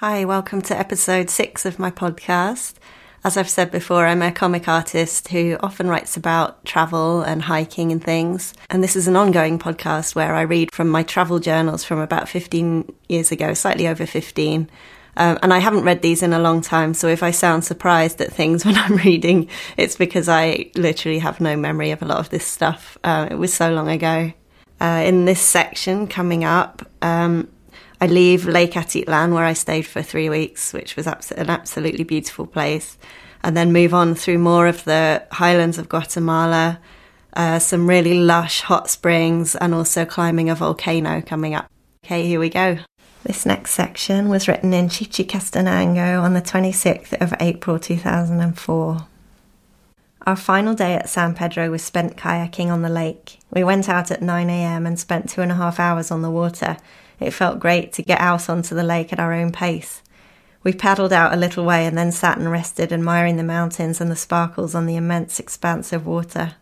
Hi, welcome to episode six of my podcast. As I've said before, I'm a comic artist who often writes about travel and hiking and things. And this is an ongoing podcast where I read from my travel journals from about 15 years ago, slightly over 15. Um, and I haven't read these in a long time, so if I sound surprised at things when I'm reading, it's because I literally have no memory of a lot of this stuff. Uh, it was so long ago. Uh, in this section coming up, um, I leave Lake Atitlan, where I stayed for three weeks, which was an absolutely beautiful place, and then move on through more of the highlands of Guatemala, uh, some really lush hot springs, and also climbing a volcano coming up. Okay, here we go. This next section was written in Chichicastenango on the 26th of April 2004. Our final day at San Pedro was spent kayaking on the lake. We went out at 9am and spent two and a half hours on the water it felt great to get out onto the lake at our own pace. We paddled out a little way and then sat and rested, admiring the mountains and the sparkles on the immense expanse of water.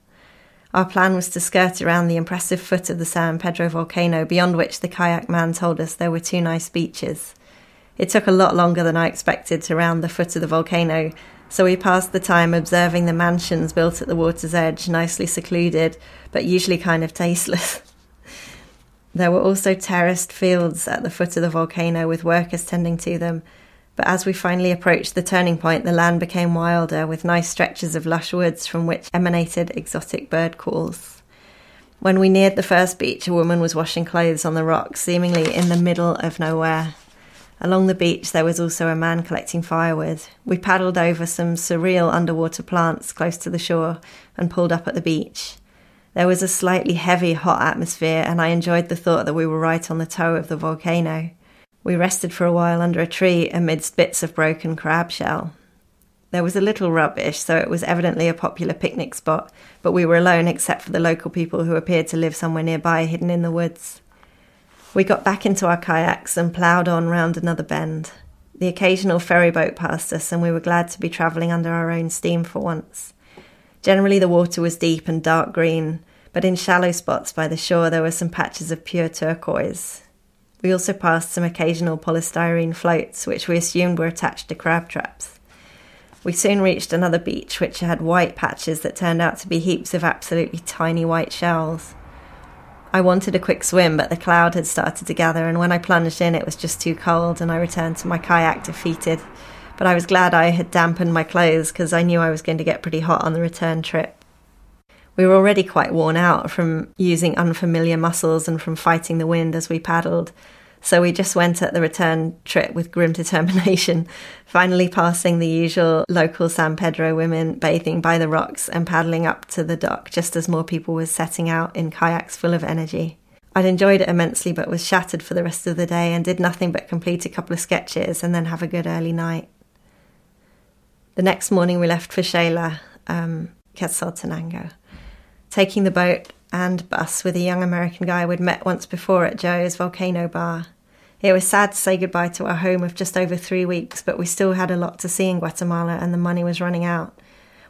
Our plan was to skirt around the impressive foot of the San Pedro volcano, beyond which the kayak man told us there were two nice beaches. It took a lot longer than I expected to round the foot of the volcano, so we passed the time observing the mansions built at the water's edge, nicely secluded, but usually kind of tasteless. There were also terraced fields at the foot of the volcano with workers tending to them, but as we finally approached the turning point, the land became wilder with nice stretches of lush woods from which emanated exotic bird calls. When we neared the first beach, a woman was washing clothes on the rocks, seemingly in the middle of nowhere. Along the beach, there was also a man collecting firewood. We paddled over some surreal underwater plants close to the shore and pulled up at the beach. There was a slightly heavy, hot atmosphere, and I enjoyed the thought that we were right on the toe of the volcano. We rested for a while under a tree amidst bits of broken crab shell. There was a little rubbish, so it was evidently a popular picnic spot, but we were alone except for the local people who appeared to live somewhere nearby, hidden in the woods. We got back into our kayaks and ploughed on round another bend. The occasional ferry boat passed us, and we were glad to be travelling under our own steam for once. Generally, the water was deep and dark green, but in shallow spots by the shore there were some patches of pure turquoise. We also passed some occasional polystyrene floats, which we assumed were attached to crab traps. We soon reached another beach which had white patches that turned out to be heaps of absolutely tiny white shells. I wanted a quick swim, but the cloud had started to gather, and when I plunged in, it was just too cold, and I returned to my kayak defeated but I was glad I had dampened my clothes because I knew I was going to get pretty hot on the return trip. We were already quite worn out from using unfamiliar muscles and from fighting the wind as we paddled, so we just went at the return trip with grim determination, finally passing the usual local San Pedro women bathing by the rocks and paddling up to the dock just as more people were setting out in kayaks full of energy. I'd enjoyed it immensely but was shattered for the rest of the day and did nothing but complete a couple of sketches and then have a good early night. The next morning, we left for Xela, um, Quetzaltenango, taking the boat and bus with a young American guy we'd met once before at Joe's Volcano Bar. It was sad to say goodbye to our home of just over three weeks, but we still had a lot to see in Guatemala and the money was running out.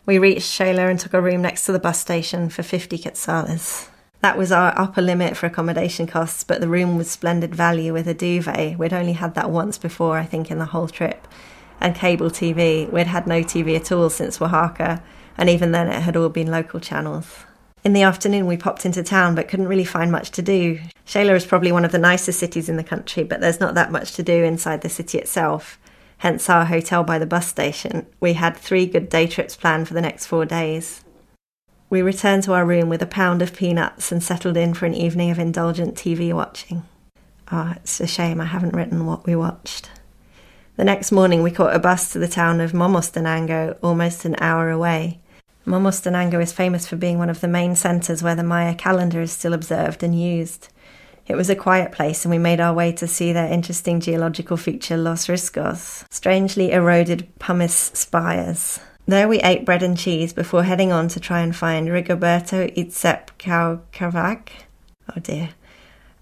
We reached Xela and took a room next to the bus station for 50 quetzales. That was our upper limit for accommodation costs, but the room was splendid value with a duvet. We'd only had that once before, I think, in the whole trip and cable TV. We'd had no TV at all since Oaxaca, and even then it had all been local channels. In the afternoon, we popped into town but couldn't really find much to do. Xela is probably one of the nicest cities in the country, but there's not that much to do inside the city itself, hence our hotel by the bus station. We had three good day trips planned for the next four days. We returned to our room with a pound of peanuts and settled in for an evening of indulgent TV watching. Ah, oh, it's a shame I haven't written what we watched. The next morning, we caught a bus to the town of Momostenango, almost an hour away. Momostenango is famous for being one of the main centres where the Maya calendar is still observed and used. It was a quiet place, and we made our way to see their interesting geological feature, Los Riscos, strangely eroded pumice spires. There we ate bread and cheese before heading on to try and find Rigoberto Itzep Caucavac. Oh dear.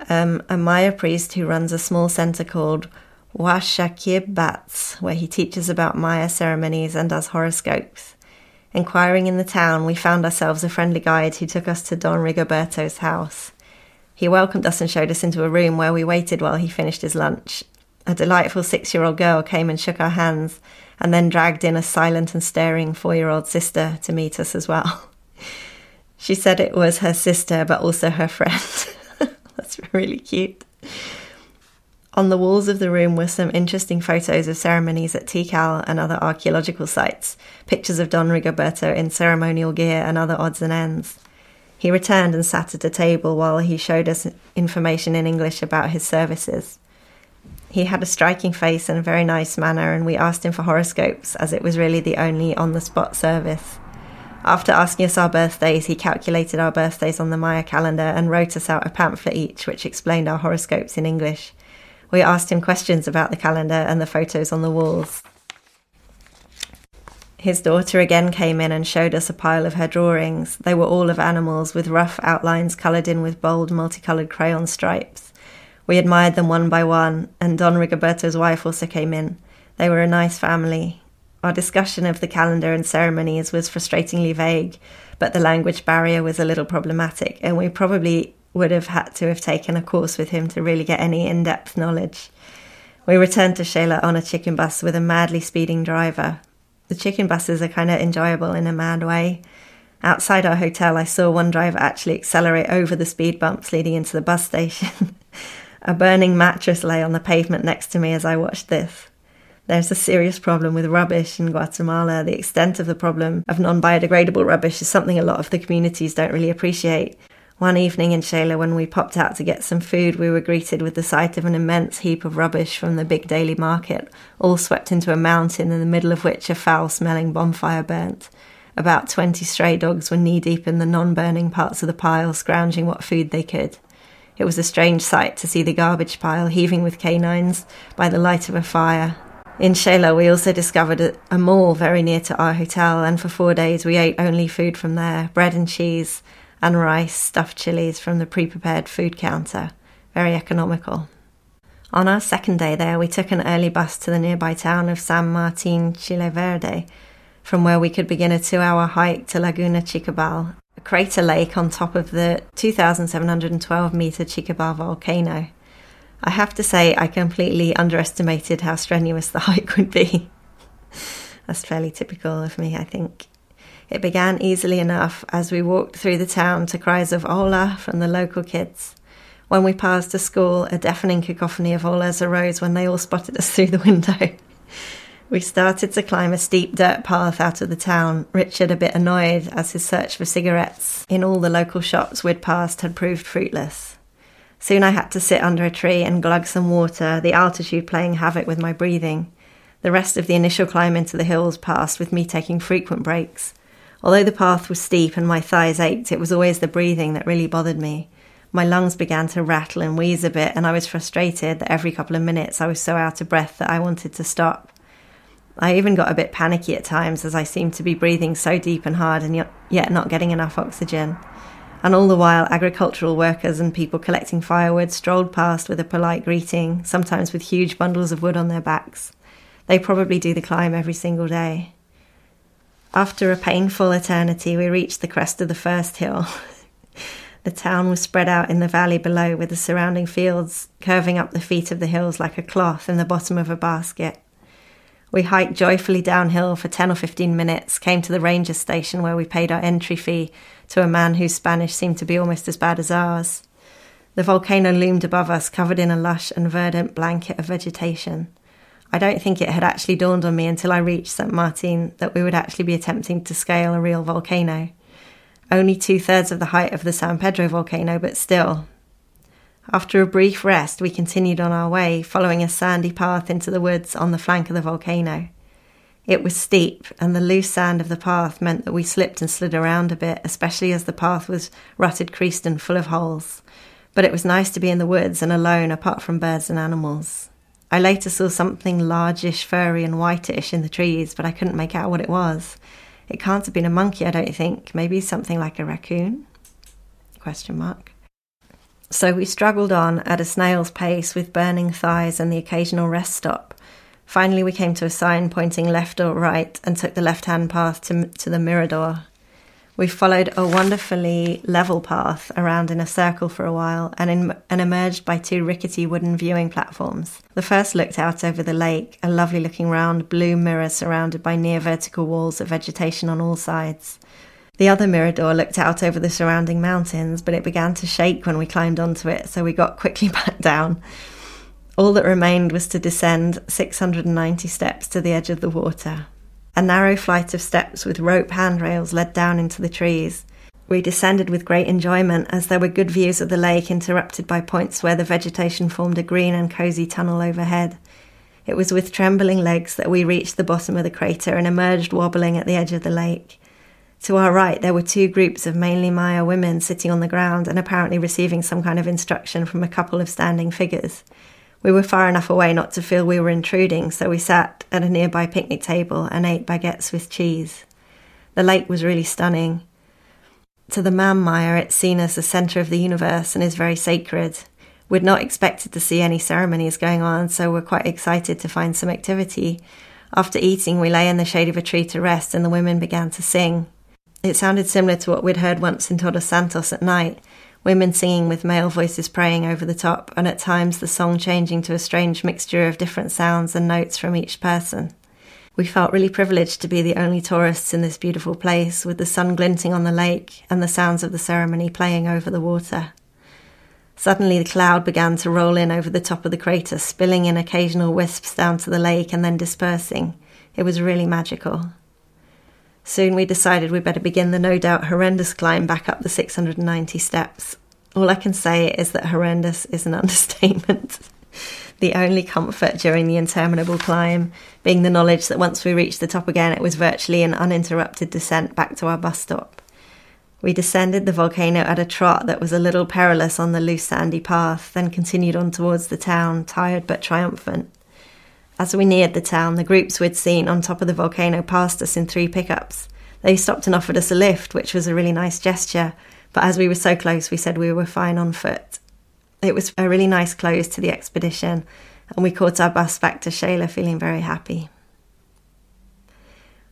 Um, a Maya priest who runs a small centre called Huashakir Bats, where he teaches about Maya ceremonies and does horoscopes. Inquiring in the town, we found ourselves a friendly guide who took us to Don Rigoberto's house. He welcomed us and showed us into a room where we waited while he finished his lunch. A delightful six year old girl came and shook our hands and then dragged in a silent and staring four year old sister to meet us as well. She said it was her sister, but also her friend. That's really cute. On the walls of the room were some interesting photos of ceremonies at Tikal and other archaeological sites, pictures of Don Rigoberto in ceremonial gear and other odds and ends. He returned and sat at a table while he showed us information in English about his services. He had a striking face and a very nice manner, and we asked him for horoscopes, as it was really the only on the spot service. After asking us our birthdays, he calculated our birthdays on the Maya calendar and wrote us out a pamphlet each which explained our horoscopes in English. We asked him questions about the calendar and the photos on the walls. His daughter again came in and showed us a pile of her drawings. They were all of animals with rough outlines coloured in with bold multicoloured crayon stripes. We admired them one by one, and Don Rigoberto's wife also came in. They were a nice family. Our discussion of the calendar and ceremonies was frustratingly vague, but the language barrier was a little problematic, and we probably would have had to have taken a course with him to really get any in depth knowledge. We returned to Xela on a chicken bus with a madly speeding driver. The chicken buses are kind of enjoyable in a mad way. Outside our hotel, I saw one driver actually accelerate over the speed bumps leading into the bus station. a burning mattress lay on the pavement next to me as I watched this. There's a serious problem with rubbish in Guatemala. The extent of the problem of non biodegradable rubbish is something a lot of the communities don't really appreciate. One evening in Xela, when we popped out to get some food, we were greeted with the sight of an immense heap of rubbish from the big daily market, all swept into a mountain in the middle of which a foul smelling bonfire burnt. About twenty stray dogs were knee deep in the non burning parts of the pile, scrounging what food they could. It was a strange sight to see the garbage pile heaving with canines by the light of a fire. In Xela, we also discovered a, a mall very near to our hotel, and for four days we ate only food from there bread and cheese, and rice, stuffed chilies from the pre prepared food counter. Very economical. On our second day there, we took an early bus to the nearby town of San Martin Chile Verde, from where we could begin a two hour hike to Laguna Chicabal, a crater lake on top of the 2,712 metre Chicabal volcano. I have to say, I completely underestimated how strenuous the hike would be. That's fairly typical of me, I think. It began easily enough as we walked through the town to cries of hola from the local kids. When we passed a school, a deafening cacophony of holas arose when they all spotted us through the window. we started to climb a steep dirt path out of the town, Richard a bit annoyed as his search for cigarettes in all the local shops we'd passed had proved fruitless. Soon I had to sit under a tree and glug some water, the altitude playing havoc with my breathing. The rest of the initial climb into the hills passed with me taking frequent breaks. Although the path was steep and my thighs ached, it was always the breathing that really bothered me. My lungs began to rattle and wheeze a bit, and I was frustrated that every couple of minutes I was so out of breath that I wanted to stop. I even got a bit panicky at times as I seemed to be breathing so deep and hard and yet not getting enough oxygen. And all the while, agricultural workers and people collecting firewood strolled past with a polite greeting, sometimes with huge bundles of wood on their backs. They probably do the climb every single day. After a painful eternity, we reached the crest of the first hill. the town was spread out in the valley below, with the surrounding fields curving up the feet of the hills like a cloth in the bottom of a basket. We hiked joyfully downhill for 10 or 15 minutes, came to the ranger station where we paid our entry fee to a man whose Spanish seemed to be almost as bad as ours. The volcano loomed above us, covered in a lush and verdant blanket of vegetation. I don't think it had actually dawned on me until I reached St. Martin that we would actually be attempting to scale a real volcano. Only two thirds of the height of the San Pedro volcano, but still. After a brief rest, we continued on our way, following a sandy path into the woods on the flank of the volcano. It was steep, and the loose sand of the path meant that we slipped and slid around a bit, especially as the path was rutted creased and full of holes. But it was nice to be in the woods and alone apart from birds and animals. I later saw something largish, furry, and whitish in the trees, but I couldn't make out what it was. It can't have been a monkey, I don't think. Maybe something like a raccoon? Question mark. So we struggled on at a snail's pace with burning thighs and the occasional rest stop. Finally, we came to a sign pointing left or right and took the left hand path to, to the Mirador. We followed a wonderfully level path around in a circle for a while and, in, and emerged by two rickety wooden viewing platforms. The first looked out over the lake, a lovely looking round blue mirror surrounded by near vertical walls of vegetation on all sides. The other mirador looked out over the surrounding mountains, but it began to shake when we climbed onto it, so we got quickly back down. All that remained was to descend 690 steps to the edge of the water. A narrow flight of steps with rope handrails led down into the trees. We descended with great enjoyment as there were good views of the lake interrupted by points where the vegetation formed a green and cosy tunnel overhead. It was with trembling legs that we reached the bottom of the crater and emerged wobbling at the edge of the lake. To our right, there were two groups of mainly Maya women sitting on the ground and apparently receiving some kind of instruction from a couple of standing figures. We were far enough away not to feel we were intruding, so we sat at a nearby picnic table and ate baguettes with cheese. The lake was really stunning. To the Mam Maya, it's seen as the centre of the universe and is very sacred. We'd not expected to see any ceremonies going on, so we're quite excited to find some activity. After eating, we lay in the shade of a tree to rest, and the women began to sing. It sounded similar to what we'd heard once in Todos Santos at night, women singing with male voices praying over the top, and at times the song changing to a strange mixture of different sounds and notes from each person. We felt really privileged to be the only tourists in this beautiful place, with the sun glinting on the lake and the sounds of the ceremony playing over the water. Suddenly, the cloud began to roll in over the top of the crater, spilling in occasional wisps down to the lake and then dispersing. It was really magical. Soon we decided we'd better begin the no doubt horrendous climb back up the 690 steps. All I can say is that horrendous is an understatement. the only comfort during the interminable climb being the knowledge that once we reached the top again, it was virtually an uninterrupted descent back to our bus stop. We descended the volcano at a trot that was a little perilous on the loose sandy path, then continued on towards the town, tired but triumphant. As we neared the town, the groups we'd seen on top of the volcano passed us in three pickups. They stopped and offered us a lift, which was a really nice gesture, but as we were so close, we said we were fine on foot. It was a really nice close to the expedition, and we caught our bus back to Xela feeling very happy.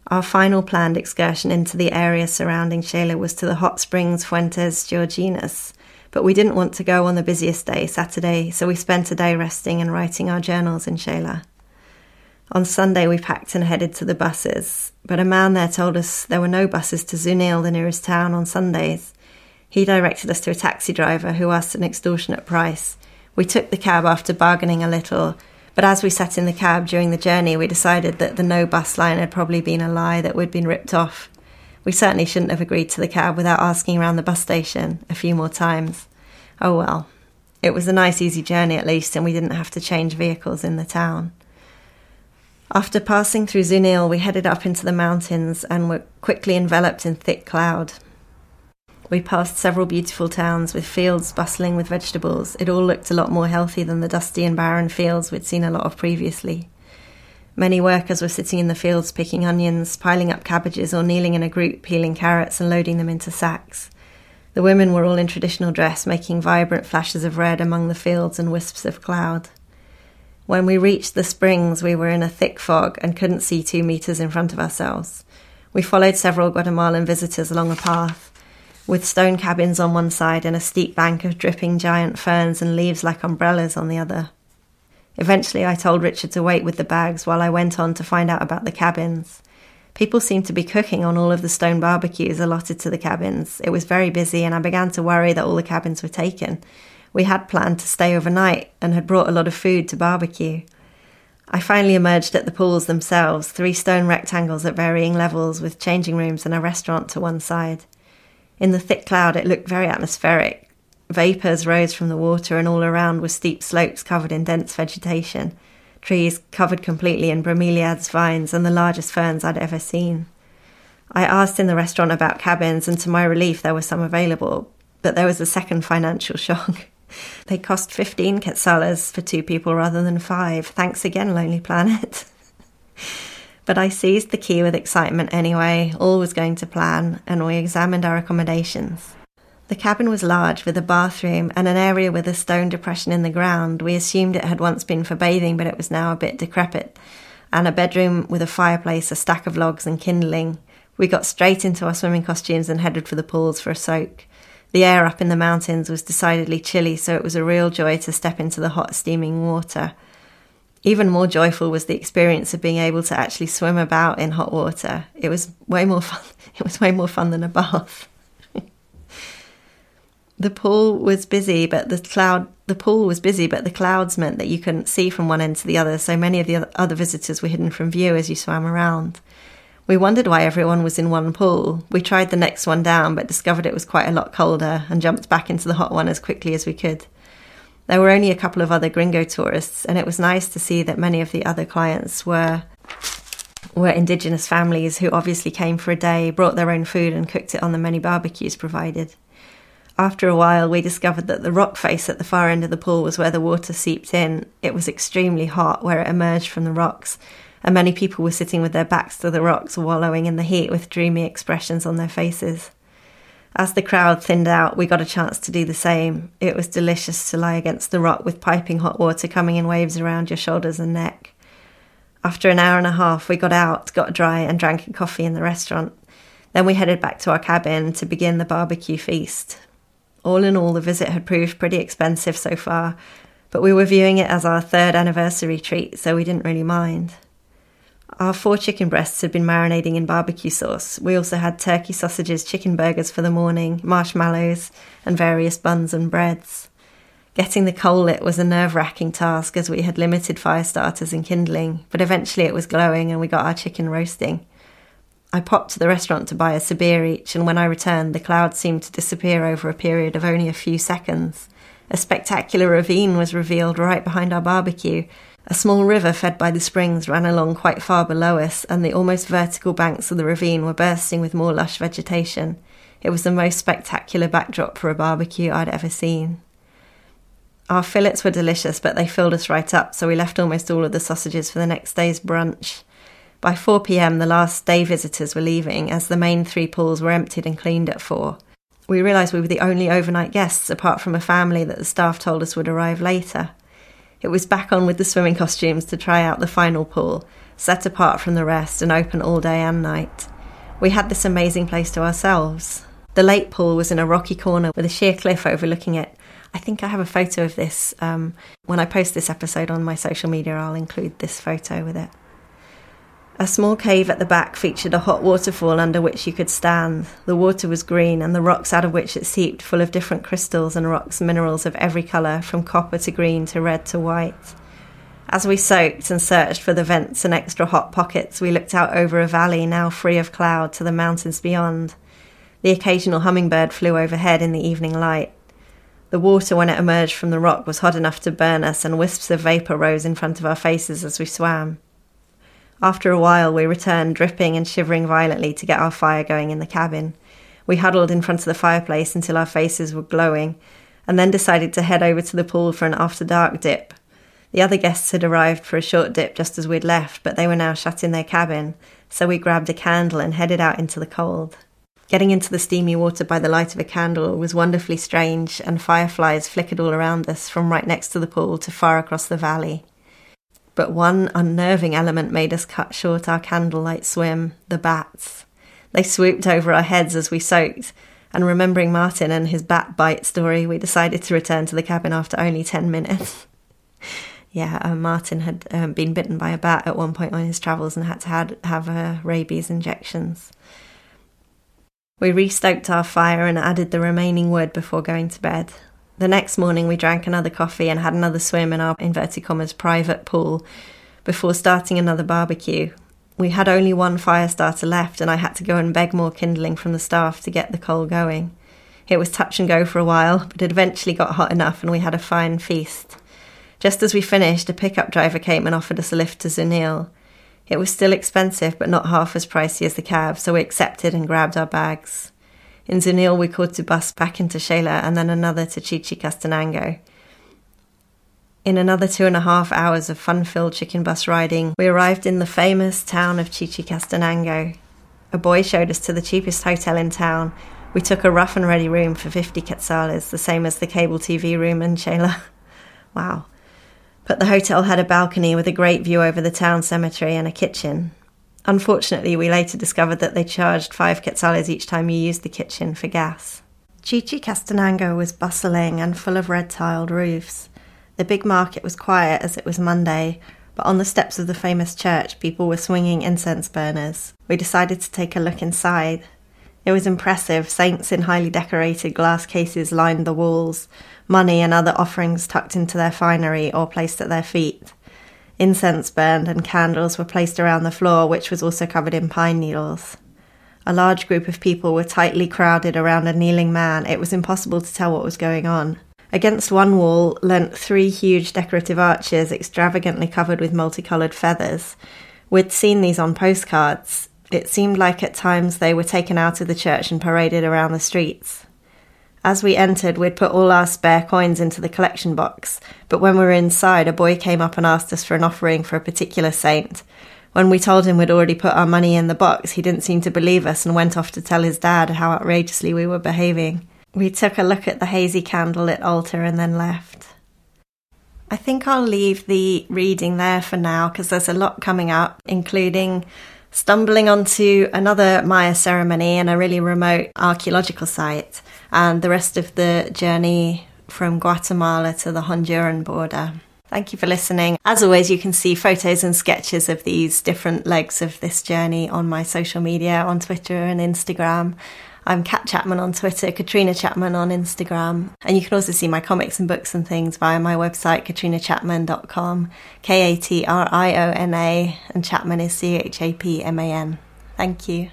Our final planned excursion into the area surrounding Xela was to the hot springs Fuentes Georginas, but we didn't want to go on the busiest day, Saturday, so we spent a day resting and writing our journals in Xela. On Sunday, we packed and headed to the buses, but a man there told us there were no buses to Zunil, the nearest town, on Sundays. He directed us to a taxi driver who asked an extortionate price. We took the cab after bargaining a little, but as we sat in the cab during the journey, we decided that the no bus line had probably been a lie that we'd been ripped off. We certainly shouldn't have agreed to the cab without asking around the bus station a few more times. Oh well. It was a nice, easy journey at least, and we didn't have to change vehicles in the town. After passing through Zunil, we headed up into the mountains and were quickly enveloped in thick cloud. We passed several beautiful towns with fields bustling with vegetables. It all looked a lot more healthy than the dusty and barren fields we'd seen a lot of previously. Many workers were sitting in the fields picking onions, piling up cabbages, or kneeling in a group peeling carrots and loading them into sacks. The women were all in traditional dress, making vibrant flashes of red among the fields and wisps of cloud. When we reached the springs, we were in a thick fog and couldn't see two metres in front of ourselves. We followed several Guatemalan visitors along a path, with stone cabins on one side and a steep bank of dripping giant ferns and leaves like umbrellas on the other. Eventually, I told Richard to wait with the bags while I went on to find out about the cabins. People seemed to be cooking on all of the stone barbecues allotted to the cabins. It was very busy, and I began to worry that all the cabins were taken. We had planned to stay overnight and had brought a lot of food to barbecue. I finally emerged at the pools themselves, three stone rectangles at varying levels with changing rooms and a restaurant to one side. In the thick cloud, it looked very atmospheric. Vapours rose from the water, and all around were steep slopes covered in dense vegetation, trees covered completely in bromeliads vines and the largest ferns I'd ever seen. I asked in the restaurant about cabins, and to my relief, there were some available, but there was a second financial shock. They cost 15 quetzales for two people rather than five. Thanks again, Lonely Planet. but I seized the key with excitement anyway. All was going to plan, and we examined our accommodations. The cabin was large, with a bathroom and an area with a stone depression in the ground. We assumed it had once been for bathing, but it was now a bit decrepit. And a bedroom with a fireplace, a stack of logs, and kindling, We got straight into our swimming costumes and headed for the pools for a soak. The air up in the mountains was decidedly chilly, so it was a real joy to step into the hot, steaming water. Even more joyful was the experience of being able to actually swim about in hot water. It was way more fun. It was way more fun than a bath. the pool was busy, but the cloud the pool was busy, but the clouds meant that you couldn't see from one end to the other, so many of the other visitors were hidden from view as you swam around. We wondered why everyone was in one pool. We tried the next one down, but discovered it was quite a lot colder and jumped back into the hot one as quickly as we could. There were only a couple of other gringo tourists, and it was nice to see that many of the other clients were were indigenous families who obviously came for a day, brought their own food, and cooked it on the many barbecues provided. After a while, we discovered that the rock face at the far end of the pool was where the water seeped in. It was extremely hot where it emerged from the rocks, and many people were sitting with their backs to the rocks, wallowing in the heat with dreamy expressions on their faces. As the crowd thinned out, we got a chance to do the same. It was delicious to lie against the rock with piping hot water coming in waves around your shoulders and neck. After an hour and a half, we got out, got dry, and drank a coffee in the restaurant. Then we headed back to our cabin to begin the barbecue feast. All in all, the visit had proved pretty expensive so far, but we were viewing it as our third anniversary treat, so we didn't really mind. Our four chicken breasts had been marinating in barbecue sauce. We also had turkey sausages, chicken burgers for the morning, marshmallows, and various buns and breads. Getting the coal lit was a nerve wracking task as we had limited fire starters and kindling, but eventually it was glowing and we got our chicken roasting. I popped to the restaurant to buy a Sabir each, and when I returned, the clouds seemed to disappear over a period of only a few seconds. A spectacular ravine was revealed right behind our barbecue, a small river fed by the springs ran along quite far below us, and the almost vertical banks of the ravine were bursting with more lush vegetation. It was the most spectacular backdrop for a barbecue I'd ever seen. Our fillets were delicious, but they filled us right up, so we left almost all of the sausages for the next day's brunch. By 4 pm, the last day visitors were leaving, as the main three pools were emptied and cleaned at 4. We realised we were the only overnight guests, apart from a family that the staff told us would arrive later. It was back on with the swimming costumes to try out the final pool, set apart from the rest and open all day and night. We had this amazing place to ourselves. The lake pool was in a rocky corner with a sheer cliff overlooking it. I think I have a photo of this. Um, when I post this episode on my social media, I'll include this photo with it. A small cave at the back featured a hot waterfall under which you could stand. The water was green, and the rocks out of which it seeped full of different crystals and rocks minerals of every colour, from copper to green to red to white. As we soaked and searched for the vents and extra hot pockets, we looked out over a valley now free of cloud to the mountains beyond. The occasional hummingbird flew overhead in the evening light. The water, when it emerged from the rock, was hot enough to burn us, and wisps of vapour rose in front of our faces as we swam. After a while, we returned, dripping and shivering violently, to get our fire going in the cabin. We huddled in front of the fireplace until our faces were glowing, and then decided to head over to the pool for an after dark dip. The other guests had arrived for a short dip just as we'd left, but they were now shut in their cabin, so we grabbed a candle and headed out into the cold. Getting into the steamy water by the light of a candle was wonderfully strange, and fireflies flickered all around us from right next to the pool to far across the valley. But one unnerving element made us cut short our candlelight swim the bats. They swooped over our heads as we soaked, and remembering Martin and his bat bite story, we decided to return to the cabin after only 10 minutes. yeah, uh, Martin had um, been bitten by a bat at one point on his travels and had to had, have uh, rabies injections. We restoked our fire and added the remaining wood before going to bed. The next morning, we drank another coffee and had another swim in our inverted commas private pool before starting another barbecue. We had only one fire starter left, and I had to go and beg more kindling from the staff to get the coal going. It was touch and go for a while, but it eventually got hot enough and we had a fine feast. Just as we finished, a pickup driver came and offered us a lift to Zunil. It was still expensive, but not half as pricey as the cab, so we accepted and grabbed our bags. In Zunil, we caught a bus back into Xela and then another to Chichicastenango. In another two and a half hours of fun filled chicken bus riding, we arrived in the famous town of Chichicastenango. A boy showed us to the cheapest hotel in town. We took a rough and ready room for 50 quetzales, the same as the cable TV room in Xela. wow. But the hotel had a balcony with a great view over the town cemetery and a kitchen. Unfortunately, we later discovered that they charged five quetzales each time you used the kitchen for gas. Chichicastenango was bustling and full of red tiled roofs. The big market was quiet as it was Monday, but on the steps of the famous church, people were swinging incense burners. We decided to take a look inside. It was impressive. Saints in highly decorated glass cases lined the walls, money and other offerings tucked into their finery or placed at their feet. Incense burned and candles were placed around the floor, which was also covered in pine needles. A large group of people were tightly crowded around a kneeling man. It was impossible to tell what was going on. Against one wall leant three huge decorative arches extravagantly covered with multicoloured feathers. We'd seen these on postcards. It seemed like at times they were taken out of the church and paraded around the streets. As we entered, we'd put all our spare coins into the collection box, but when we were inside, a boy came up and asked us for an offering for a particular saint. When we told him we'd already put our money in the box, he didn't seem to believe us and went off to tell his dad how outrageously we were behaving. We took a look at the hazy candlelit altar and then left. I think I'll leave the reading there for now because there's a lot coming up, including stumbling onto another Maya ceremony in a really remote archaeological site and the rest of the journey from Guatemala to the Honduran border. Thank you for listening. As always, you can see photos and sketches of these different legs of this journey on my social media on Twitter and Instagram. I'm Kat Chapman on Twitter, Katriona Chapman on Instagram. And you can also see my comics and books and things via my website, katrionachapman.com, K A T R I O N A, and Chapman is C H A P M A N. Thank you.